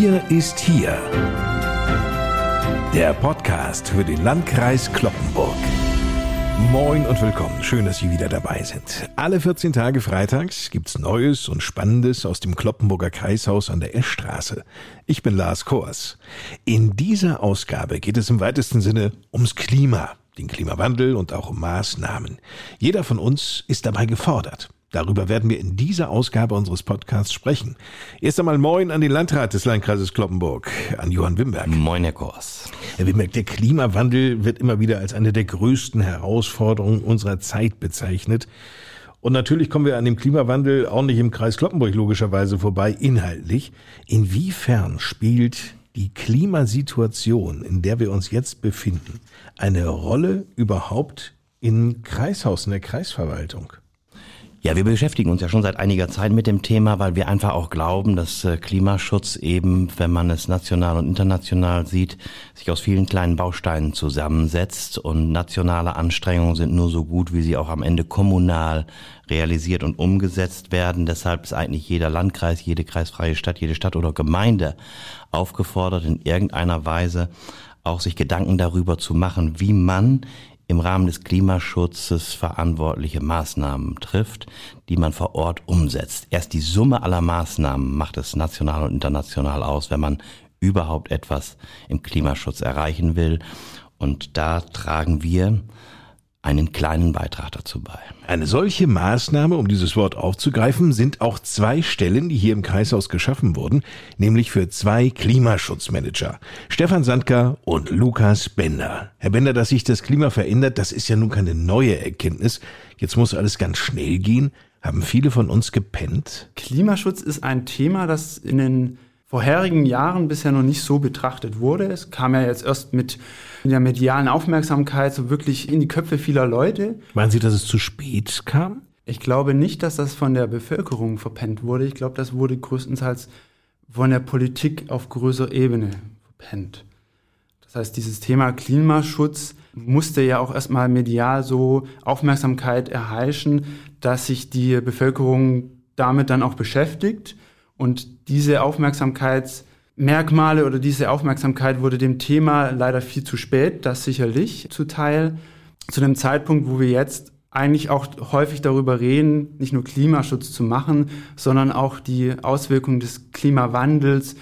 Wir ist hier. Der Podcast für den Landkreis Kloppenburg. Moin und willkommen. Schön, dass Sie wieder dabei sind. Alle 14 Tage freitags gibt's Neues und Spannendes aus dem Kloppenburger Kreishaus an der Eschstraße. Ich bin Lars Kors. In dieser Ausgabe geht es im weitesten Sinne ums Klima, den Klimawandel und auch um Maßnahmen. Jeder von uns ist dabei gefordert. Darüber werden wir in dieser Ausgabe unseres Podcasts sprechen. Erst einmal Moin an den Landrat des Landkreises Kloppenburg, an Johann Wimberg. Moin, Herr Kors. Herr Wimberg, der Klimawandel wird immer wieder als eine der größten Herausforderungen unserer Zeit bezeichnet. Und natürlich kommen wir an dem Klimawandel auch nicht im Kreis Kloppenburg logischerweise vorbei, inhaltlich. Inwiefern spielt die Klimasituation, in der wir uns jetzt befinden, eine Rolle überhaupt im Kreishaus, in der Kreisverwaltung? Ja, wir beschäftigen uns ja schon seit einiger Zeit mit dem Thema, weil wir einfach auch glauben, dass äh, Klimaschutz eben, wenn man es national und international sieht, sich aus vielen kleinen Bausteinen zusammensetzt und nationale Anstrengungen sind nur so gut, wie sie auch am Ende kommunal realisiert und umgesetzt werden. Deshalb ist eigentlich jeder Landkreis, jede kreisfreie Stadt, jede Stadt oder Gemeinde aufgefordert, in irgendeiner Weise auch sich Gedanken darüber zu machen, wie man im Rahmen des Klimaschutzes verantwortliche Maßnahmen trifft, die man vor Ort umsetzt. Erst die Summe aller Maßnahmen macht es national und international aus, wenn man überhaupt etwas im Klimaschutz erreichen will. Und da tragen wir einen kleinen Beitrag dazu bei. Eine solche Maßnahme, um dieses Wort aufzugreifen, sind auch zwei Stellen, die hier im Kreishaus geschaffen wurden, nämlich für zwei Klimaschutzmanager, Stefan Sandker und Lukas Bender. Herr Bender, dass sich das Klima verändert, das ist ja nun keine neue Erkenntnis. Jetzt muss alles ganz schnell gehen. Haben viele von uns gepennt? Klimaschutz ist ein Thema, das in den vorherigen Jahren bisher noch nicht so betrachtet wurde. Es kam ja jetzt erst mit der medialen Aufmerksamkeit so wirklich in die Köpfe vieler Leute. Meinen Sie, dass es zu spät kam? Ich glaube nicht, dass das von der Bevölkerung verpennt wurde. Ich glaube, das wurde größtenteils von der Politik auf größerer Ebene verpennt. Das heißt, dieses Thema Klimaschutz musste ja auch erstmal medial so Aufmerksamkeit erheischen, dass sich die Bevölkerung damit dann auch beschäftigt. Und diese Aufmerksamkeitsmerkmale oder diese Aufmerksamkeit wurde dem Thema leider viel zu spät, das sicherlich zuteil. Zu dem Zeitpunkt, wo wir jetzt eigentlich auch häufig darüber reden, nicht nur Klimaschutz zu machen, sondern auch die Auswirkungen des Klimawandels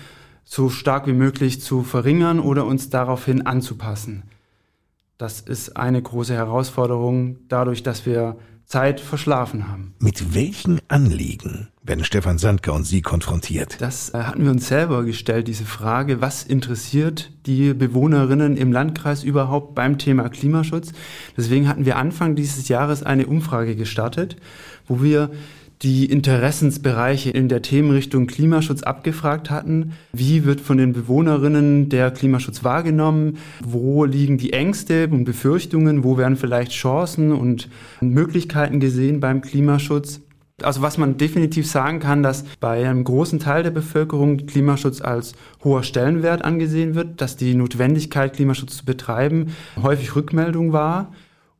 so stark wie möglich zu verringern oder uns daraufhin anzupassen. Das ist eine große Herausforderung dadurch, dass wir Zeit verschlafen haben. Mit welchen Anliegen werden Stefan Sandker und Sie konfrontiert? Das äh, hatten wir uns selber gestellt, diese Frage, was interessiert die Bewohnerinnen im Landkreis überhaupt beim Thema Klimaschutz? Deswegen hatten wir Anfang dieses Jahres eine Umfrage gestartet, wo wir die Interessensbereiche in der Themenrichtung Klimaschutz abgefragt hatten. Wie wird von den Bewohnerinnen der Klimaschutz wahrgenommen? Wo liegen die Ängste und Befürchtungen? Wo werden vielleicht Chancen und Möglichkeiten gesehen beim Klimaschutz? Also was man definitiv sagen kann, dass bei einem großen Teil der Bevölkerung Klimaschutz als hoher Stellenwert angesehen wird, dass die Notwendigkeit, Klimaschutz zu betreiben, häufig Rückmeldung war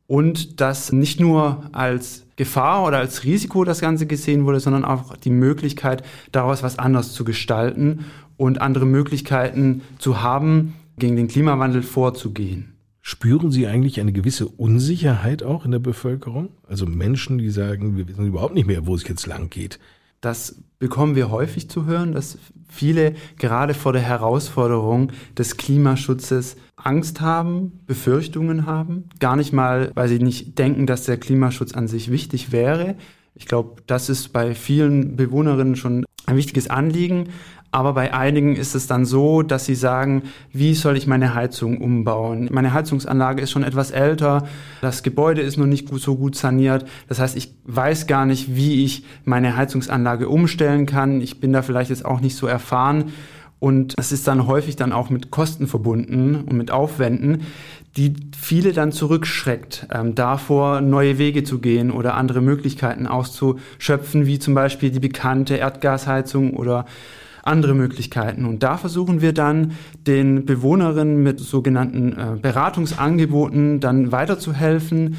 und dass nicht nur als Gefahr oder als Risiko das Ganze gesehen wurde, sondern auch die Möglichkeit, daraus was anderes zu gestalten und andere Möglichkeiten zu haben, gegen den Klimawandel vorzugehen. Spüren Sie eigentlich eine gewisse Unsicherheit auch in der Bevölkerung? Also Menschen, die sagen, wir wissen überhaupt nicht mehr, wo es jetzt lang geht. Das bekommen wir häufig zu hören, dass viele gerade vor der Herausforderung des Klimaschutzes Angst haben, Befürchtungen haben, gar nicht mal, weil sie nicht denken, dass der Klimaschutz an sich wichtig wäre. Ich glaube, das ist bei vielen Bewohnerinnen schon ein wichtiges Anliegen, aber bei einigen ist es dann so, dass sie sagen, wie soll ich meine Heizung umbauen? Meine Heizungsanlage ist schon etwas älter, das Gebäude ist noch nicht gut, so gut saniert. Das heißt, ich weiß gar nicht, wie ich meine Heizungsanlage umstellen kann. Ich bin da vielleicht jetzt auch nicht so erfahren. Und es ist dann häufig dann auch mit Kosten verbunden und mit Aufwänden, die viele dann zurückschreckt, ähm, davor neue Wege zu gehen oder andere Möglichkeiten auszuschöpfen, wie zum Beispiel die bekannte Erdgasheizung oder andere Möglichkeiten. Und da versuchen wir dann den Bewohnerinnen mit sogenannten äh, Beratungsangeboten dann weiterzuhelfen,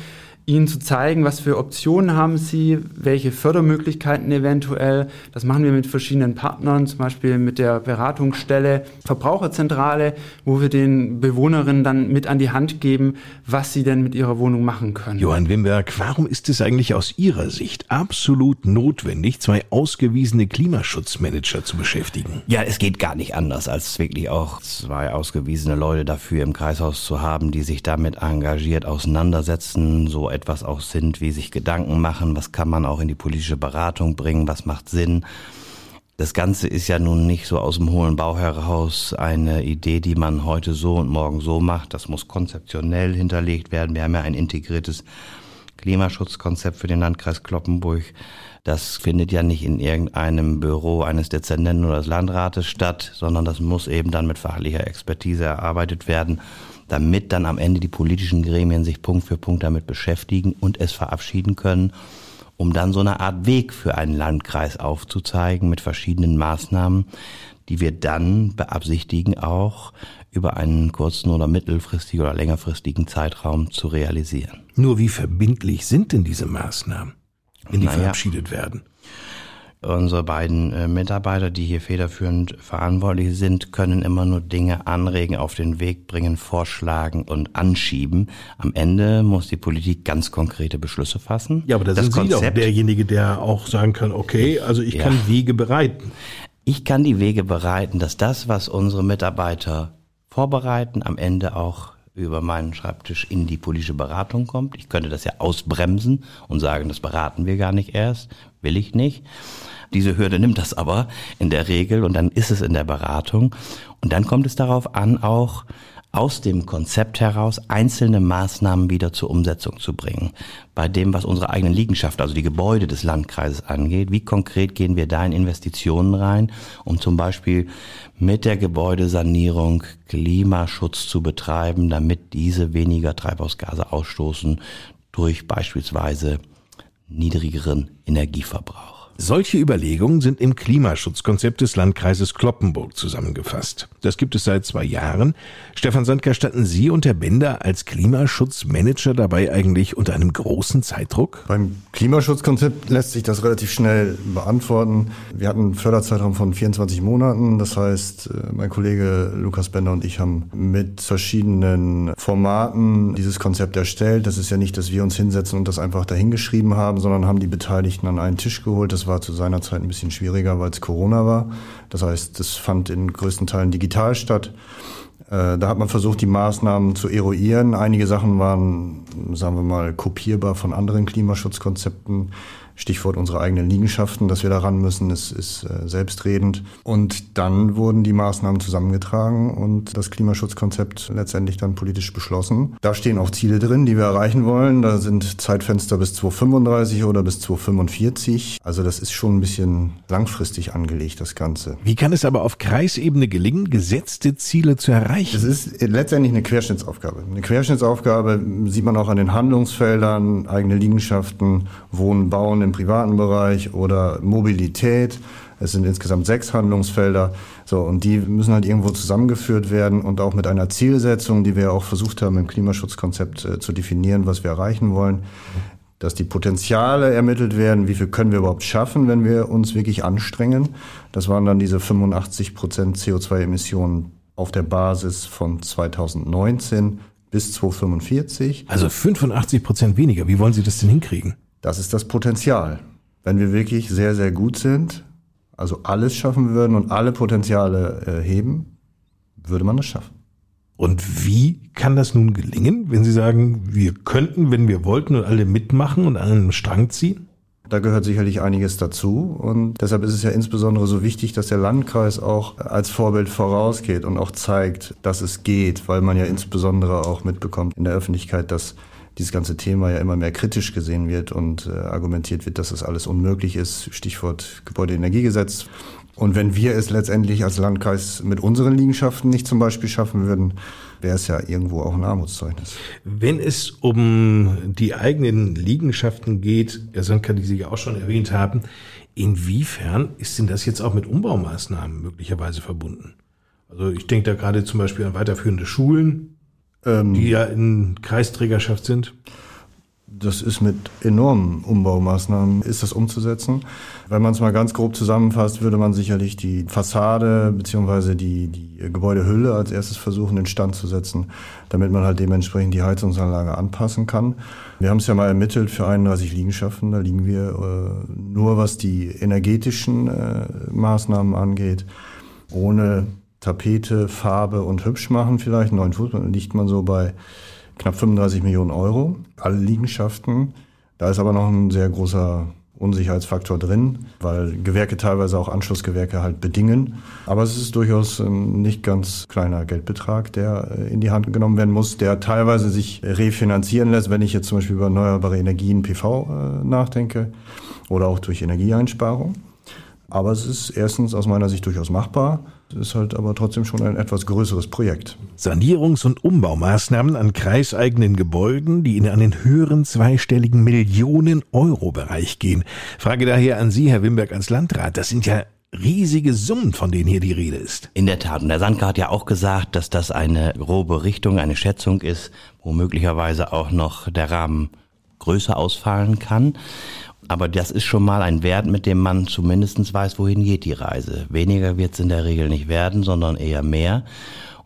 ihnen zu zeigen, was für Optionen haben sie, welche Fördermöglichkeiten eventuell. Das machen wir mit verschiedenen Partnern, zum Beispiel mit der Beratungsstelle Verbraucherzentrale, wo wir den Bewohnerinnen dann mit an die Hand geben, was sie denn mit ihrer Wohnung machen können. Johann Wimberg, warum ist es eigentlich aus Ihrer Sicht absolut notwendig, zwei ausgewiesene Klimaschutzmanager zu beschäftigen? Ja, es geht gar nicht anders, als wirklich auch zwei ausgewiesene Leute dafür im Kreishaus zu haben, die sich damit engagiert auseinandersetzen, so etwas auch sind, wie sich Gedanken machen, was kann man auch in die politische Beratung bringen, was macht Sinn. Das Ganze ist ja nun nicht so aus dem hohlen Bau heraus eine Idee, die man heute so und morgen so macht. Das muss konzeptionell hinterlegt werden. Wir haben ja ein integriertes Klimaschutzkonzept für den Landkreis Kloppenburg. Das findet ja nicht in irgendeinem Büro eines Dezernenten oder des Landrates statt, sondern das muss eben dann mit fachlicher Expertise erarbeitet werden damit dann am Ende die politischen Gremien sich Punkt für Punkt damit beschäftigen und es verabschieden können, um dann so eine Art Weg für einen Landkreis aufzuzeigen mit verschiedenen Maßnahmen, die wir dann beabsichtigen auch über einen kurzen oder mittelfristigen oder längerfristigen Zeitraum zu realisieren. Nur wie verbindlich sind denn diese Maßnahmen, wenn die naja, verabschiedet werden? Unsere beiden äh, Mitarbeiter, die hier federführend verantwortlich sind, können immer nur Dinge anregen, auf den Weg bringen, vorschlagen und anschieben. Am Ende muss die Politik ganz konkrete Beschlüsse fassen. Ja, aber das, das sind Konzept, Sie doch derjenige, der auch sagen kann, okay, also ich ja. kann Wege bereiten. Ich kann die Wege bereiten, dass das, was unsere Mitarbeiter vorbereiten, am Ende auch über meinen Schreibtisch in die politische Beratung kommt. Ich könnte das ja ausbremsen und sagen, das beraten wir gar nicht erst, will ich nicht. Diese Hürde nimmt das aber in der Regel und dann ist es in der Beratung. Und dann kommt es darauf an, auch aus dem Konzept heraus einzelne Maßnahmen wieder zur Umsetzung zu bringen. Bei dem, was unsere eigenen Liegenschaften, also die Gebäude des Landkreises angeht, wie konkret gehen wir da in Investitionen rein, um zum Beispiel mit der Gebäudesanierung Klimaschutz zu betreiben, damit diese weniger Treibhausgase ausstoßen durch beispielsweise niedrigeren Energieverbrauch. Solche Überlegungen sind im Klimaschutzkonzept des Landkreises Kloppenburg zusammengefasst. Das gibt es seit zwei Jahren. Stefan Sandker, standen Sie und Herr Bender als Klimaschutzmanager dabei eigentlich unter einem großen Zeitdruck? Beim Klimaschutzkonzept lässt sich das relativ schnell beantworten. Wir hatten einen Förderzeitraum von 24 Monaten. Das heißt, äh, mein Kollege Lukas Bender und ich haben mit verschiedenen Formaten dieses Konzept erstellt. Das ist ja nicht, dass wir uns hinsetzen und das einfach dahingeschrieben haben, sondern haben die Beteiligten an einen Tisch geholt. Das war zu seiner Zeit ein bisschen schwieriger, weil es Corona war. Das heißt, das fand in größten Teilen digital statt. Äh, da hat man versucht, die Maßnahmen zu eruieren. Einige Sachen waren, sagen wir mal, kopierbar von anderen Klimaschutzkonzepten. Stichwort unsere eigenen Liegenschaften, dass wir da ran müssen, ist, ist äh, selbstredend. Und dann wurden die Maßnahmen zusammengetragen und das Klimaschutzkonzept letztendlich dann politisch beschlossen. Da stehen auch Ziele drin, die wir erreichen wollen. Da sind Zeitfenster bis 2035 oder bis 2045. Also das ist schon ein bisschen langfristig angelegt, das Ganze. Wie kann es aber auf Kreisebene gelingen, gesetzte Ziele zu erreichen? Es ist letztendlich eine Querschnittsaufgabe. Eine Querschnittsaufgabe sieht man auch an den Handlungsfeldern, eigene Liegenschaften, Wohnen, Bauen, im privaten Bereich oder Mobilität. Es sind insgesamt sechs Handlungsfelder. So, und die müssen halt irgendwo zusammengeführt werden und auch mit einer Zielsetzung, die wir auch versucht haben im Klimaschutzkonzept äh, zu definieren, was wir erreichen wollen. Dass die Potenziale ermittelt werden, wie viel können wir überhaupt schaffen, wenn wir uns wirklich anstrengen. Das waren dann diese 85 Prozent CO2-Emissionen auf der Basis von 2019 bis 2045. Also 85 Prozent weniger. Wie wollen Sie das denn hinkriegen? Das ist das Potenzial. Wenn wir wirklich sehr, sehr gut sind, also alles schaffen würden und alle Potenziale äh, heben, würde man das schaffen. Und wie kann das nun gelingen, wenn Sie sagen, wir könnten, wenn wir wollten und alle mitmachen und an einem Strang ziehen? Da gehört sicherlich einiges dazu und deshalb ist es ja insbesondere so wichtig, dass der Landkreis auch als Vorbild vorausgeht und auch zeigt, dass es geht, weil man ja insbesondere auch mitbekommt in der Öffentlichkeit, dass dieses ganze Thema ja immer mehr kritisch gesehen wird und äh, argumentiert wird, dass das alles unmöglich ist. Stichwort Gebäudeenergiegesetz. Und wenn wir es letztendlich als Landkreis mit unseren Liegenschaften nicht zum Beispiel schaffen würden, wäre es ja irgendwo auch ein Armutszeugnis. Wenn es um die eigenen Liegenschaften geht, Herr Sönker, die Sie ja auch schon erwähnt haben, inwiefern ist denn das jetzt auch mit Umbaumaßnahmen möglicherweise verbunden? Also ich denke da gerade zum Beispiel an weiterführende Schulen, ähm, die ja in Kreisträgerschaft sind? Das ist mit enormen Umbaumaßnahmen ist das umzusetzen. Wenn man es mal ganz grob zusammenfasst, würde man sicherlich die Fassade beziehungsweise die, die Gebäudehülle als erstes versuchen, in Stand zu setzen, damit man halt dementsprechend die Heizungsanlage anpassen kann. Wir haben es ja mal ermittelt für 31 Liegenschaften. Da liegen wir äh, nur, was die energetischen äh, Maßnahmen angeht, ohne Tapete, Farbe und hübsch machen vielleicht, neuen Fußball, liegt man so bei knapp 35 Millionen Euro, alle Liegenschaften. Da ist aber noch ein sehr großer Unsicherheitsfaktor drin, weil Gewerke teilweise auch Anschlussgewerke halt bedingen. Aber es ist durchaus ein nicht ganz kleiner Geldbetrag, der äh, in die Hand genommen werden muss, der teilweise sich refinanzieren lässt, wenn ich jetzt zum Beispiel über erneuerbare Energien PV äh, nachdenke oder auch durch Energieeinsparung. Aber es ist erstens aus meiner Sicht durchaus machbar. Es ist halt aber trotzdem schon ein etwas größeres Projekt. Sanierungs- und Umbaumaßnahmen an kreiseigenen Gebäuden, die in einen höheren zweistelligen Millionen-Euro-Bereich gehen. Frage daher an Sie, Herr Wimberg, als Landrat. Das sind ja riesige Summen, von denen hier die Rede ist. In der Tat. Und der Sandka hat ja auch gesagt, dass das eine grobe Richtung, eine Schätzung ist, wo möglicherweise auch noch der Rahmen größer ausfallen kann. Aber das ist schon mal ein Wert, mit dem man zumindest weiß, wohin geht die Reise. Weniger wird es in der Regel nicht werden, sondern eher mehr.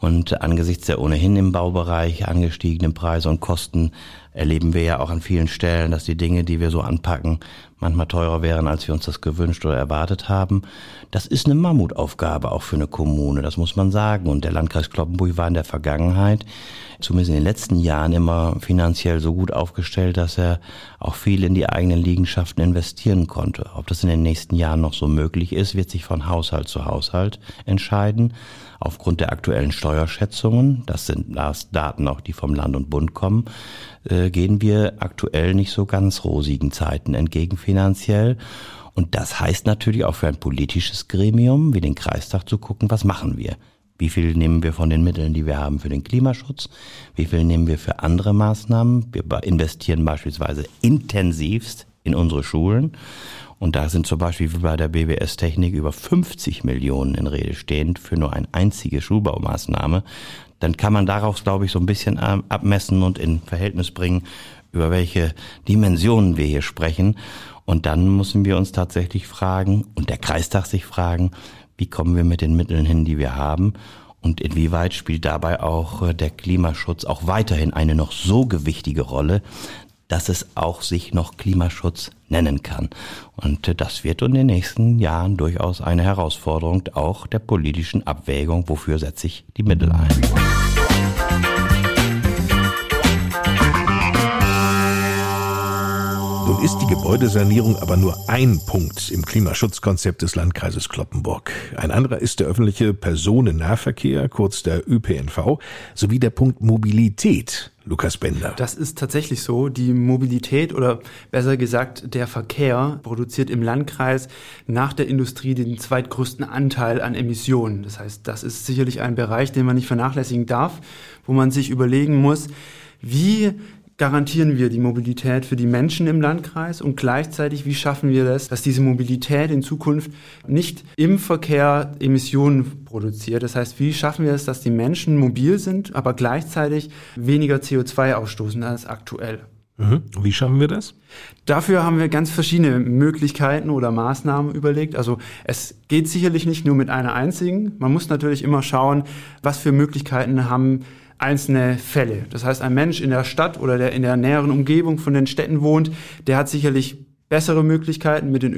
Und angesichts der ohnehin im Baubereich angestiegenen Preise und Kosten erleben wir ja auch an vielen Stellen, dass die Dinge, die wir so anpacken, manchmal teurer wären, als wir uns das gewünscht oder erwartet haben. Das ist eine Mammutaufgabe auch für eine Kommune, das muss man sagen. Und der Landkreis Kloppenburg war in der Vergangenheit, zumindest in den letzten Jahren, immer finanziell so gut aufgestellt, dass er auch viel in die eigenen Liegenschaften investieren konnte. Ob das in den nächsten Jahren noch so möglich ist, wird sich von Haushalt zu Haushalt entscheiden. Aufgrund der aktuellen Steuerschätzungen, das sind Daten auch, die vom Land und Bund kommen, äh, gehen wir aktuell nicht so ganz rosigen Zeiten entgegen finanziell. Und das heißt natürlich auch für ein politisches Gremium wie den Kreistag zu gucken, was machen wir? Wie viel nehmen wir von den Mitteln, die wir haben für den Klimaschutz? Wie viel nehmen wir für andere Maßnahmen? Wir investieren beispielsweise intensivst in unsere Schulen. Und da sind zum Beispiel wie bei der BWS Technik über 50 Millionen in Rede stehend für nur eine einzige Schulbaumaßnahme. Dann kann man daraus, glaube ich, so ein bisschen ähm, abmessen und in Verhältnis bringen, über welche Dimensionen wir hier sprechen. Und dann müssen wir uns tatsächlich fragen und der Kreistag sich fragen, wie kommen wir mit den Mitteln hin, die wir haben? Und inwieweit spielt dabei auch äh, der Klimaschutz auch weiterhin eine noch so gewichtige Rolle, dass es auch sich noch Klimaschutz nennen kann. Und äh, das wird in den nächsten Jahren durchaus eine Herausforderung auch der politischen Abwägung, wofür setze ich die Mittel ein. Ist die Gebäudesanierung aber nur ein Punkt im Klimaschutzkonzept des Landkreises Kloppenburg. Ein anderer ist der öffentliche Personennahverkehr, kurz der ÖPNV, sowie der Punkt Mobilität. Lukas Bender. Das ist tatsächlich so. Die Mobilität oder besser gesagt der Verkehr produziert im Landkreis nach der Industrie den zweitgrößten Anteil an Emissionen. Das heißt, das ist sicherlich ein Bereich, den man nicht vernachlässigen darf, wo man sich überlegen muss, wie garantieren wir die Mobilität für die Menschen im Landkreis und gleichzeitig, wie schaffen wir das, dass diese Mobilität in Zukunft nicht im Verkehr Emissionen produziert. Das heißt, wie schaffen wir es, dass die Menschen mobil sind, aber gleichzeitig weniger CO2 ausstoßen als aktuell. Mhm. Wie schaffen wir das? Dafür haben wir ganz verschiedene Möglichkeiten oder Maßnahmen überlegt. Also es geht sicherlich nicht nur mit einer einzigen. Man muss natürlich immer schauen, was für Möglichkeiten haben einzelne Fälle. Das heißt, ein Mensch in der Stadt oder der in der näheren Umgebung von den Städten wohnt, der hat sicherlich bessere Möglichkeiten, mit den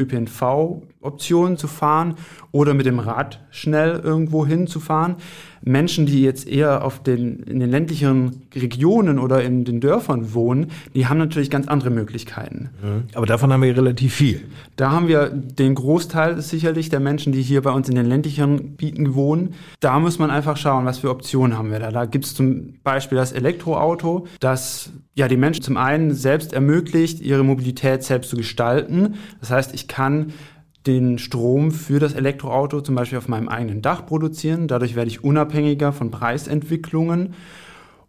ÖPNV-Optionen zu fahren oder mit dem Rad schnell irgendwo hinzufahren. Menschen, die jetzt eher auf den, in den ländlichen Regionen oder in den Dörfern wohnen, die haben natürlich ganz andere Möglichkeiten. Mhm. Aber davon haben wir relativ viel. Da haben wir den Großteil sicherlich der Menschen, die hier bei uns in den ländlichen Gebieten wohnen. Da muss man einfach schauen, was für Optionen haben wir da. Da gibt es zum Beispiel das Elektroauto, das ja die Menschen zum einen selbst ermöglicht, ihre Mobilität selbst zu gestalten. Das heißt, ich kann den Strom für das Elektroauto zum Beispiel auf meinem eigenen Dach produzieren. Dadurch werde ich unabhängiger von Preisentwicklungen.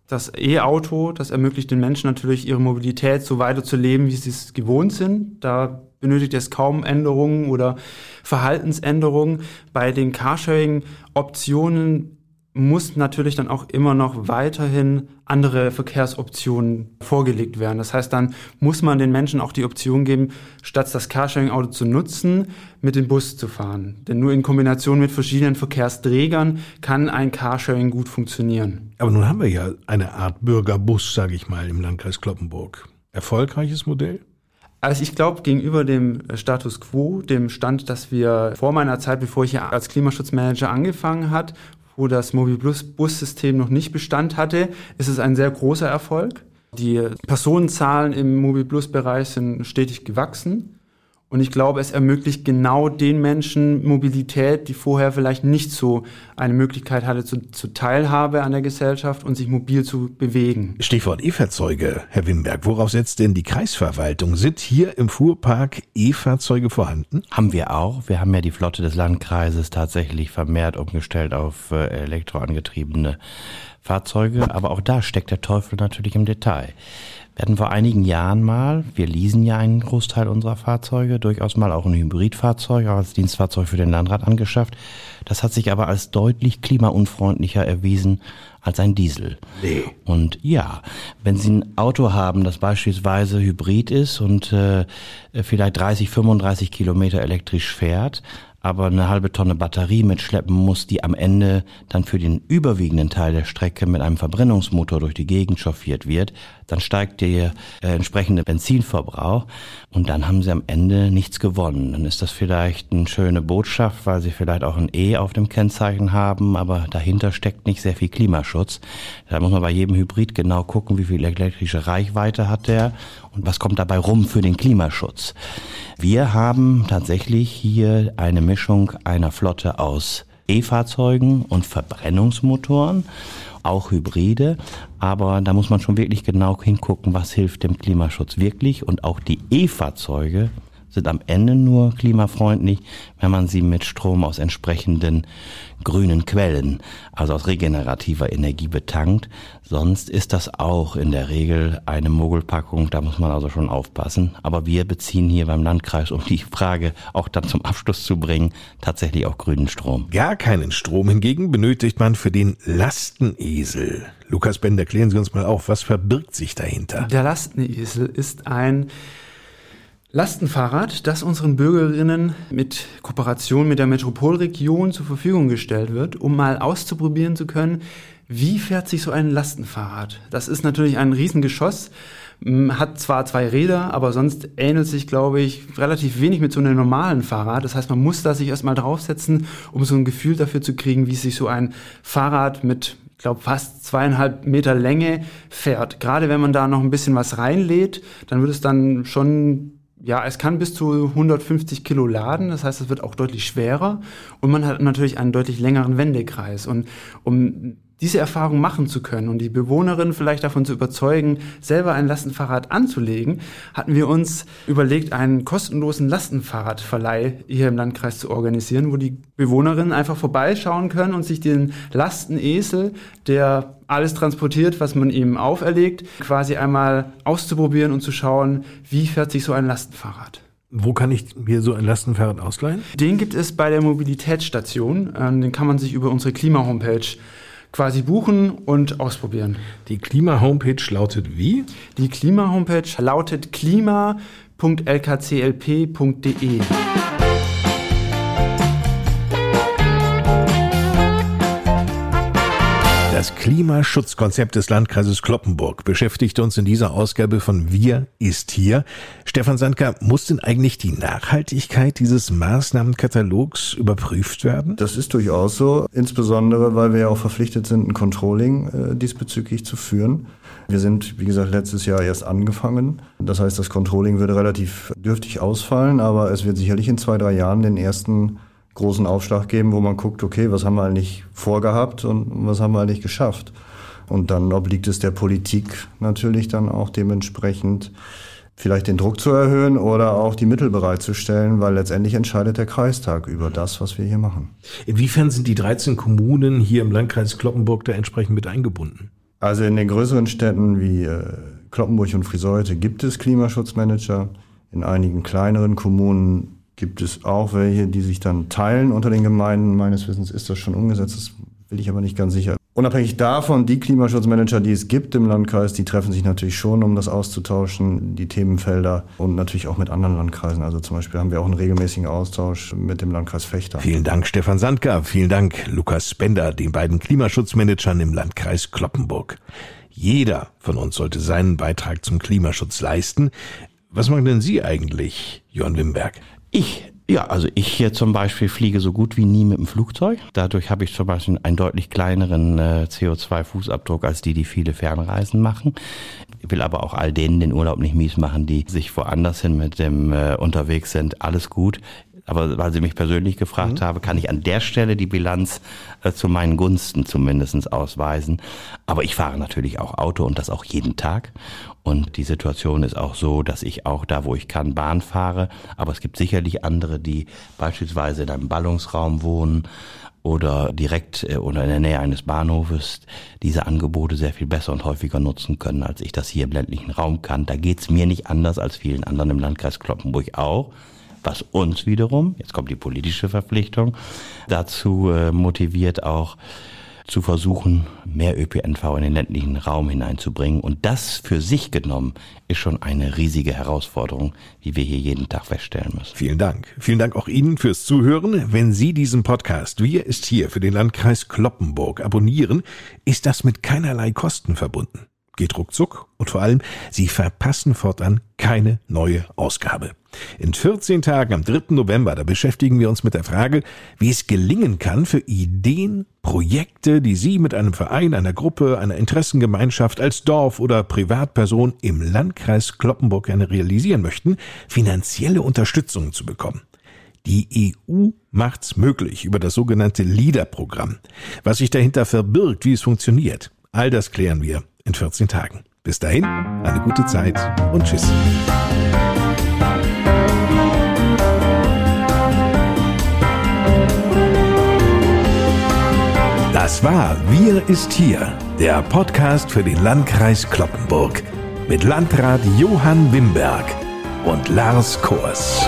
Das E-Auto, das ermöglicht den Menschen natürlich, ihre Mobilität so weiterzuleben, wie sie es gewohnt sind. Da benötigt es kaum Änderungen oder Verhaltensänderungen. Bei den Carsharing-Optionen muss natürlich dann auch immer noch weiterhin andere Verkehrsoptionen vorgelegt werden. Das heißt, dann muss man den Menschen auch die Option geben, statt das Carsharing-Auto zu nutzen, mit dem Bus zu fahren. Denn nur in Kombination mit verschiedenen Verkehrsträgern kann ein Carsharing gut funktionieren. Aber nun haben wir ja eine Art Bürgerbus, sage ich mal, im Landkreis Kloppenburg. Erfolgreiches Modell? Also ich glaube, gegenüber dem Status quo, dem Stand, dass wir vor meiner Zeit, bevor ich hier als Klimaschutzmanager angefangen hat, wo das Mobilbus-Bussystem noch nicht Bestand hatte, ist es ein sehr großer Erfolg. Die Personenzahlen im Mobilbus-Bereich sind stetig gewachsen. Und ich glaube, es ermöglicht genau den Menschen Mobilität, die vorher vielleicht nicht so eine Möglichkeit hatte zu, zu Teilhabe an der Gesellschaft und sich mobil zu bewegen. Stichwort E-Fahrzeuge, Herr Wimberg. Worauf setzt denn die Kreisverwaltung? Sind hier im Fuhrpark E-Fahrzeuge vorhanden? Haben wir auch. Wir haben ja die Flotte des Landkreises tatsächlich vermehrt umgestellt auf äh, elektroangetriebene Fahrzeuge. Aber auch da steckt der Teufel natürlich im Detail. Wir hatten vor einigen Jahren mal, wir leasen ja einen Großteil unserer Fahrzeuge, durchaus mal auch ein Hybridfahrzeug, auch als Dienstfahrzeug für den Landrat angeschafft. Das hat sich aber als deutlich klimaunfreundlicher erwiesen als ein Diesel. Nee. Und ja, wenn Sie ein Auto haben, das beispielsweise Hybrid ist und äh, vielleicht 30, 35 Kilometer elektrisch fährt, aber eine halbe Tonne Batterie mitschleppen muss, die am Ende dann für den überwiegenden Teil der Strecke mit einem Verbrennungsmotor durch die Gegend chauffiert wird, dann steigt der äh, entsprechende Benzinverbrauch und dann haben sie am Ende nichts gewonnen. Dann ist das vielleicht eine schöne Botschaft, weil sie vielleicht auch ein E auf dem Kennzeichen haben, aber dahinter steckt nicht sehr viel Klimaschutz. Da muss man bei jedem Hybrid genau gucken, wie viel elektrische Reichweite hat der und was kommt dabei rum für den Klimaschutz. Wir haben tatsächlich hier eine Mischung einer Flotte aus E-Fahrzeugen und Verbrennungsmotoren auch Hybride, aber da muss man schon wirklich genau hingucken, was hilft dem Klimaschutz wirklich und auch die E-Fahrzeuge sind am Ende nur klimafreundlich, wenn man sie mit Strom aus entsprechenden grünen Quellen, also aus regenerativer Energie betankt. Sonst ist das auch in der Regel eine Mogelpackung, da muss man also schon aufpassen. Aber wir beziehen hier beim Landkreis, um die Frage auch dann zum Abschluss zu bringen, tatsächlich auch grünen Strom. Gar keinen Strom hingegen benötigt man für den Lastenesel. Lukas Bender, klären Sie uns mal auf, was verbirgt sich dahinter? Der Lastenesel ist ein Lastenfahrrad, das unseren Bürgerinnen mit Kooperation mit der Metropolregion zur Verfügung gestellt wird, um mal auszuprobieren zu können, wie fährt sich so ein Lastenfahrrad? Das ist natürlich ein Riesengeschoss, hat zwar zwei Räder, aber sonst ähnelt sich, glaube ich, relativ wenig mit so einem normalen Fahrrad. Das heißt, man muss da sich erstmal draufsetzen, um so ein Gefühl dafür zu kriegen, wie sich so ein Fahrrad mit ich glaube, fast zweieinhalb Meter Länge fährt. Gerade wenn man da noch ein bisschen was reinlädt, dann wird es dann schon ja, es kann bis zu 150 Kilo laden, das heißt, es wird auch deutlich schwerer und man hat natürlich einen deutlich längeren Wendekreis. Und um diese Erfahrung machen zu können und die Bewohnerin vielleicht davon zu überzeugen, selber ein Lastenfahrrad anzulegen, hatten wir uns überlegt, einen kostenlosen Lastenfahrradverleih hier im Landkreis zu organisieren, wo die Bewohnerinnen einfach vorbeischauen können und sich den Lastenesel, der alles transportiert, was man ihm auferlegt, quasi einmal auszuprobieren und zu schauen, wie fährt sich so ein Lastenfahrrad. Wo kann ich mir so ein Lastenfahrrad ausleihen? Den gibt es bei der Mobilitätsstation. Ähm, den kann man sich über unsere Klima-Homepage quasi buchen und ausprobieren. Die Klima-Homepage lautet wie? Die Klima-Homepage lautet klima.lkclp.de. Das Klimaschutzkonzept des Landkreises Kloppenburg beschäftigt uns in dieser Ausgabe von Wir ist hier. Stefan Sandka, muss denn eigentlich die Nachhaltigkeit dieses Maßnahmenkatalogs überprüft werden? Das ist durchaus so, insbesondere weil wir ja auch verpflichtet sind, ein Controlling äh, diesbezüglich zu führen. Wir sind, wie gesagt, letztes Jahr erst angefangen. Das heißt, das Controlling würde relativ dürftig ausfallen, aber es wird sicherlich in zwei, drei Jahren den ersten großen Aufschlag geben, wo man guckt, okay, was haben wir eigentlich vorgehabt und was haben wir eigentlich geschafft. Und dann obliegt es der Politik natürlich dann auch dementsprechend vielleicht den Druck zu erhöhen oder auch die Mittel bereitzustellen, weil letztendlich entscheidet der Kreistag über das, was wir hier machen. Inwiefern sind die 13 Kommunen hier im Landkreis Kloppenburg da entsprechend mit eingebunden? Also in den größeren Städten wie äh, Kloppenburg und Friseute gibt es Klimaschutzmanager. In einigen kleineren Kommunen gibt es auch welche, die sich dann teilen unter den Gemeinden. Meines Wissens ist das schon umgesetzt. Das bin ich aber nicht ganz sicher. Unabhängig davon, die Klimaschutzmanager, die es gibt im Landkreis, die treffen sich natürlich schon, um das auszutauschen, die Themenfelder und natürlich auch mit anderen Landkreisen. Also zum Beispiel haben wir auch einen regelmäßigen Austausch mit dem Landkreis Fechter. Vielen Dank, Stefan Sandka. Vielen Dank, Lukas Bender, den beiden Klimaschutzmanagern im Landkreis Kloppenburg. Jeder von uns sollte seinen Beitrag zum Klimaschutz leisten. Was machen denn Sie eigentlich, Jörn Wimberg? Ich ja, also ich hier zum Beispiel fliege so gut wie nie mit dem Flugzeug. Dadurch habe ich zum Beispiel einen deutlich kleineren äh, CO2-Fußabdruck als die, die viele Fernreisen machen. Ich will aber auch all denen den Urlaub nicht mies machen, die sich woanders hin mit dem äh, unterwegs sind. Alles gut aber weil Sie mich persönlich gefragt mhm. haben, kann ich an der Stelle die Bilanz äh, zu meinen Gunsten zumindestens ausweisen. Aber ich fahre natürlich auch Auto und das auch jeden Tag. Und die Situation ist auch so, dass ich auch da, wo ich kann, Bahn fahre. Aber es gibt sicherlich andere, die beispielsweise in einem Ballungsraum wohnen oder direkt äh, oder in der Nähe eines Bahnhofes diese Angebote sehr viel besser und häufiger nutzen können, als ich das hier im ländlichen Raum kann. Da geht's mir nicht anders als vielen anderen im Landkreis Kloppenburg auch was uns wiederum, jetzt kommt die politische Verpflichtung, dazu äh, motiviert auch zu versuchen, mehr ÖPNV in den ländlichen Raum hineinzubringen. Und das für sich genommen ist schon eine riesige Herausforderung, die wir hier jeden Tag feststellen müssen. Vielen Dank. Vielen Dank auch Ihnen fürs Zuhören. Wenn Sie diesen Podcast Wir ist hier für den Landkreis Kloppenburg abonnieren, ist das mit keinerlei Kosten verbunden geht ruckzuck und vor allem, Sie verpassen fortan keine neue Ausgabe. In 14 Tagen am 3. November, da beschäftigen wir uns mit der Frage, wie es gelingen kann, für Ideen, Projekte, die Sie mit einem Verein, einer Gruppe, einer Interessengemeinschaft als Dorf oder Privatperson im Landkreis Kloppenburg realisieren möchten, finanzielle Unterstützung zu bekommen. Die EU macht's möglich über das sogenannte LEADER-Programm. Was sich dahinter verbirgt, wie es funktioniert, all das klären wir in 14 Tagen. Bis dahin, eine gute Zeit und tschüss. Das war Wir ist hier, der Podcast für den Landkreis Kloppenburg mit Landrat Johann Wimberg und Lars Kors.